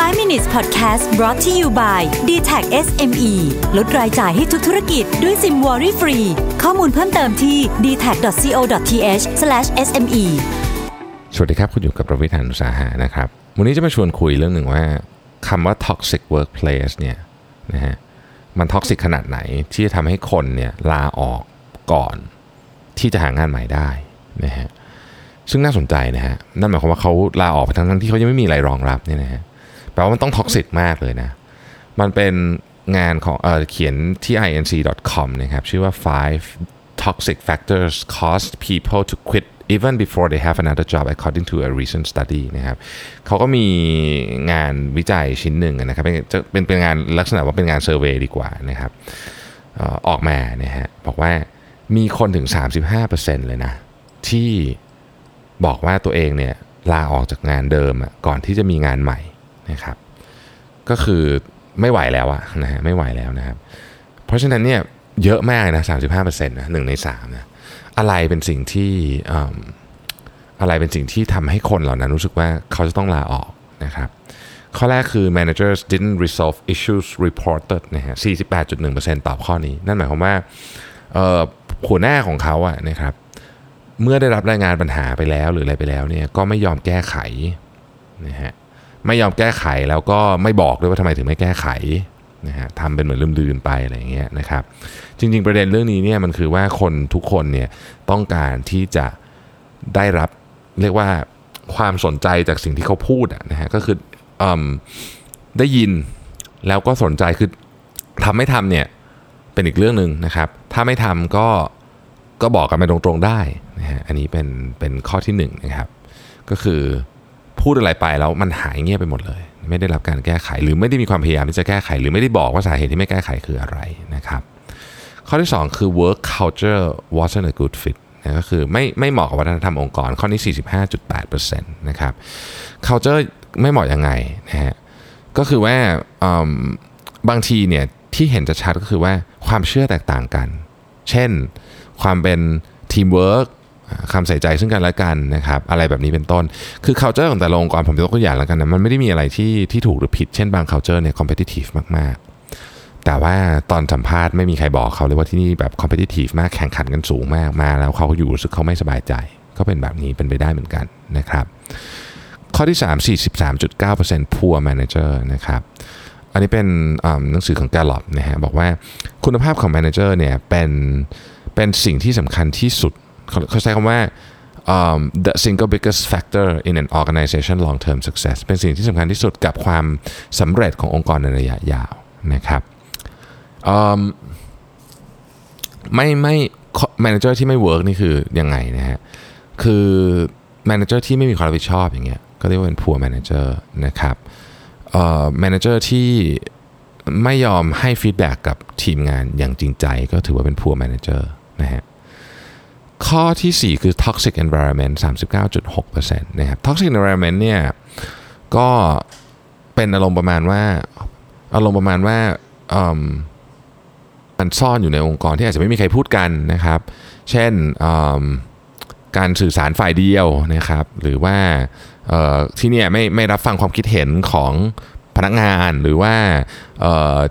5 minutes podcast brought to you by d t a c SME ลดรายจ่ายให้ทุกธุรกิจด้วยซิม Worry Free ข้อมูลเพิ่มเติมที่ d t a c c o t h s m e สวัสดีครับ คุณอยู่กับผมรวิศ หาญอุตสาหะนะครับ วันนี้จะมาชวนคุยเรื่องหนึ่งว่าคำว่า toxic workplace เนี่ยนะฮะมัน toxic ขนาดไหนที่จะทำให้คนเนี่ยลาออกก่อนที่จะหางานใหม่ได้นะฮะซึ่งน่าสนใจนะฮะนั่นหมายความว่าเขาลาออกไปทั้งที่เขายังไม่มีอะไรรองรับเนี่ยนะฮะ แปลว่ามันต้อง toxic มากเลยนะ มันเป็นงานของเอเขียนที่ inc.com นะครับ ชื่อว่า five toxic factors cause people to quit even before they have another job according to a recent study นะครับเขาก็มีงานวิจัยชิ้นหนึ่งนะครับเป็นจะเป็นเป็นงานลักษณะว่าเป็นงาน survey ดีกว่านะครับออกมานะฮะบอกว่ามีคนถึง 35%เลยนะ ที่บอกว่าตัวเองเนี่ยลาออกจากงานเดิมก่อนที่จะมีงานใหม่ นะครับ ก็คือไม่ไหวแล้วอะนะฮะไม่ไหวแล้วนะครับ เพราะฉะนั้นเนี่ยเยอะมากนะ35%นะหนึ่งในสามนะอะไรเป็นสิ่งที่ออะไรเป็นสิ่งที่ทำให้คนเหล่านั้นรู้สึกว่าเขาจะต้องลาออกนะครับข้อแรกคือ managers didn't resolve issues reported นะฮะ 48.1%ตอบข้อนี้ นั่นหมายความว่าหัวหน้าของเขาอะนะครับ เมื่อได้รับรายงานปัญหาไปแล้วหรืออะไรไปแล้วเนี่ย ก็ไม่ยอมแก้ไขนะฮะ ไม่ยอมแก้ไขแล้วก็ไม่บอกด้วยว่าทำไมถึงไม่แก้ไขนะฮะทำเป็นเหมือนลืมๆไปอะไรอย่างเงี้ยนะครับ จริง ๆ ประเด็นเรื่องนี้เนี่ยมันคือว่าคนทุกคนเนี่ยต้องการที่จะได้รับเรียกว่าความสนใจจากสิ่งที่เขาพูดนะฮะก็คืออได้ยินแล้วก็สนใจคือทำไม่ทำเนี่ยเป็นอีกเรื่องหนึ่งนะครับ ถ้าไม่ทำก็ก็บอกกันไปตรงๆได้นะฮะอันนี้เป็นเป็นข้อที่หนึ่งนะครับ ก็คือ พูดอะไรไปแล้วมันหายเงียบไปหมดเลย ไม่ได้รับการแก้ไข หรือไม่ได้มีความพยายามที่จะแก้ไข หรือไม่ได้บอกว่าสาเหตุที่ไม่แก้ไขคืออะไรนะครับข้อที่ 2 คือ work culture wasn't a good fit นะก็คือไม่ไม่เหมาะกับวัฒนธรรมองค์กร ข้อนี้ 45.8%นะครับ culture ไม่เหมาะยังไงนะฮะก็คือว่าบางทีเนี่ยที่เห็นจะชัดก็คือว่าความเชื่อแตกต่างกัน เช่นความเป็นทีมเวิร์ก คำใส่ใจซึ่งกันและกันนะครับอะไรแบบนี้เป็นต้น คือ culture ของแต่ละองค์กรผมยกตัวอย่างแล้วกันนะมันไม่ได้มีอะไรที่ที่ถูกหรือผิด เช่นบาง culture เนี่ย competitive มากๆ แต่ว่าตอนสัมภาษณ์ไม่มีใครบอกเขาเลยว่าที่นี่แบบ competitive มากแข่งขันกันสูงมากมา แล้วเขาอยู่รู้สึกเขาไม่สบายใจ ก็เป็นแบบนี้เป็นไปได้เหมือนกันนะครับ ข้อที่ 3 43.9% poor manager นะครับอันนี้เป็นหนังสือของ Gallup นะฮะบอกว่าคุณภาพของ manager เนี่ยเป็นเป็นสิ่งที่สำคัญที่สุด เขาใช้คำว่า um, the single biggest factor in an organization long term success เป็นสิ่งที่สำคัญที่สุดกับความสำเร็จขององค์กรในระยะยาวนะครับอืมไม่ไม่ manager ที่ไม่ work นี่คือยังไงนะฮะคือ manager ที่ไม่มีความรับผิดชอบอย่างเงี้ยก็เรียกว่าเป็น poor manager นะครับเอ่อ manager ที่ไม่ยอมให้ feedback กับทีมงานอย่างจริงใจ ก็ถือว่าเป็น poor manager นะฮะ ข้อทีสี่ 4 คือ toxic environment 39.6%นะครับ toxic environment เนี่ยก็เป็นอารมณ์ประมาณว่าอารมณ์ประมาณว่ามมันซ่อนอยู่ในองค์กรที่อาจจะไม่มีใครพูดกันนะครับ เช่นการสื่อสารฝ่ายเดียวนะครับ หรือว่าที่นี่ไม่ไม่รับฟังความคิดเห็นของพนักงานหรือว่า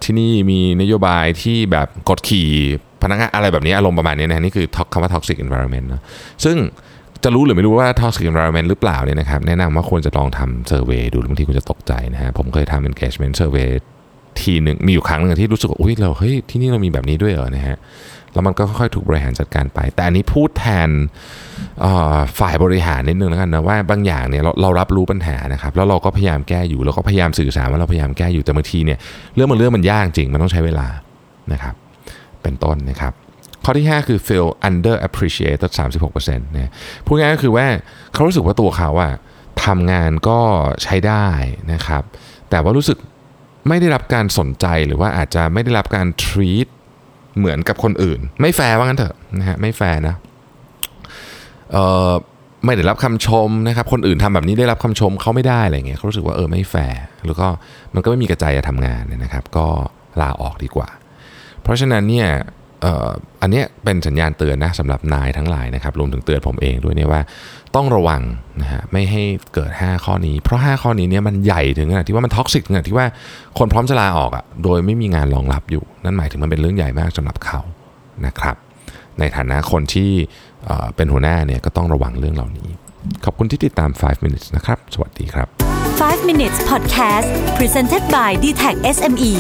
ที่นี่มีนโยบายที่แบบกดขี่ พนักงานอะไรแบบนี้อารมณ์ประมาณนี้นะนี่คือคำว่า toxic environment เนะซึ่งจะรู้หรือไม่รู้ว่า toxic environment หรือเปล่าเนี่ยนะครับแนะนำว่าควรจะลองทำเซอร์เวยดูบางทีคุณจะตกใจนะฮะผมเคยทำ engagement survey ทีหนึ่งมีอยู่ครั้งหนึ่งที่รู้สึกว่าอุ้ยเราเฮ้ยที่นี่เรามีแบบนี้ด้วยเหรอนะฮะแล้วมันก็ค่อยๆถูกบริหารจัดการไป แต่อันนี้พูดแทนฝ่ายบริหารนิดนึงแล้วกันนะว่าบางอย่างเนี่ยเราเรารับรู้ปัญหานะครับแล้วเราก็พยายามแก้อยู่เราก็พยายามสื่อสารว่าเราพยายามแก้อยู่แต่บางทีเนี่ยเรื่องมันเรื่องมันยากจริงมันต้องใช้เวลานะครับ เป็นต้นนะครับข้อที่ 5 คือ feel under appreciated 36%นะพูดง่ายก็คือว่าเขารู้สึกว่าตัวเขาอะทำงานก็ใช้ได้นะครับ แต่ว่ารู้สึกไม่ได้รับการสนใจหรือว่าอาจจะไม่ได้รับการ treat เหมือนกับคนอื่น ไม่แฟร์ว่างั้นเถอะนะฮะไม่แฟร์นะเอ่อไม่ได้รับคำชมนะครับ คนอื่นทำแบบนี้ได้รับคำชมเขาไม่ได้อะไรเงี้ยเขารู้สึกว่าเออไม่แฟร์แล้วก็มันก็ไม่มีกระจิตกระใจจะทำงานเนี่ยนะครับ ก็ลาออกดีกว่า เพราะฉะนั้นเนี่ยอันนี้เป็นสัญญาณเตือนนะสำหรับนายทั้งหลายนะครับรวมถึงเตือนผมเองด้วยเนี่ยว่าต้องระวังนะฮะไม่ให้เกิด 5 ข้อนี้ เพราะ 5 ข้อนี้เนี่ยมันใหญ่ถึงขนาดที่ว่ามันท็อกซิกถึงขนาดที่ว่าคนพร้อมจะลาออกอะ่ะโดยไม่มีงานรองรับอยู่ นั่นหมายถึงมันเป็นเรื่องใหญ่มากสำหรับเขานะครับ ในฐานะคนที่เอ่อเป็นหัวหน้าเนี่ยก็ต้องระวังเรื่องเหล่านี้ ขอบคุณที่ติดตาม 5 minutes นะครับ สวัสดีครับ 5 minutes podcast presented by d t e c h SME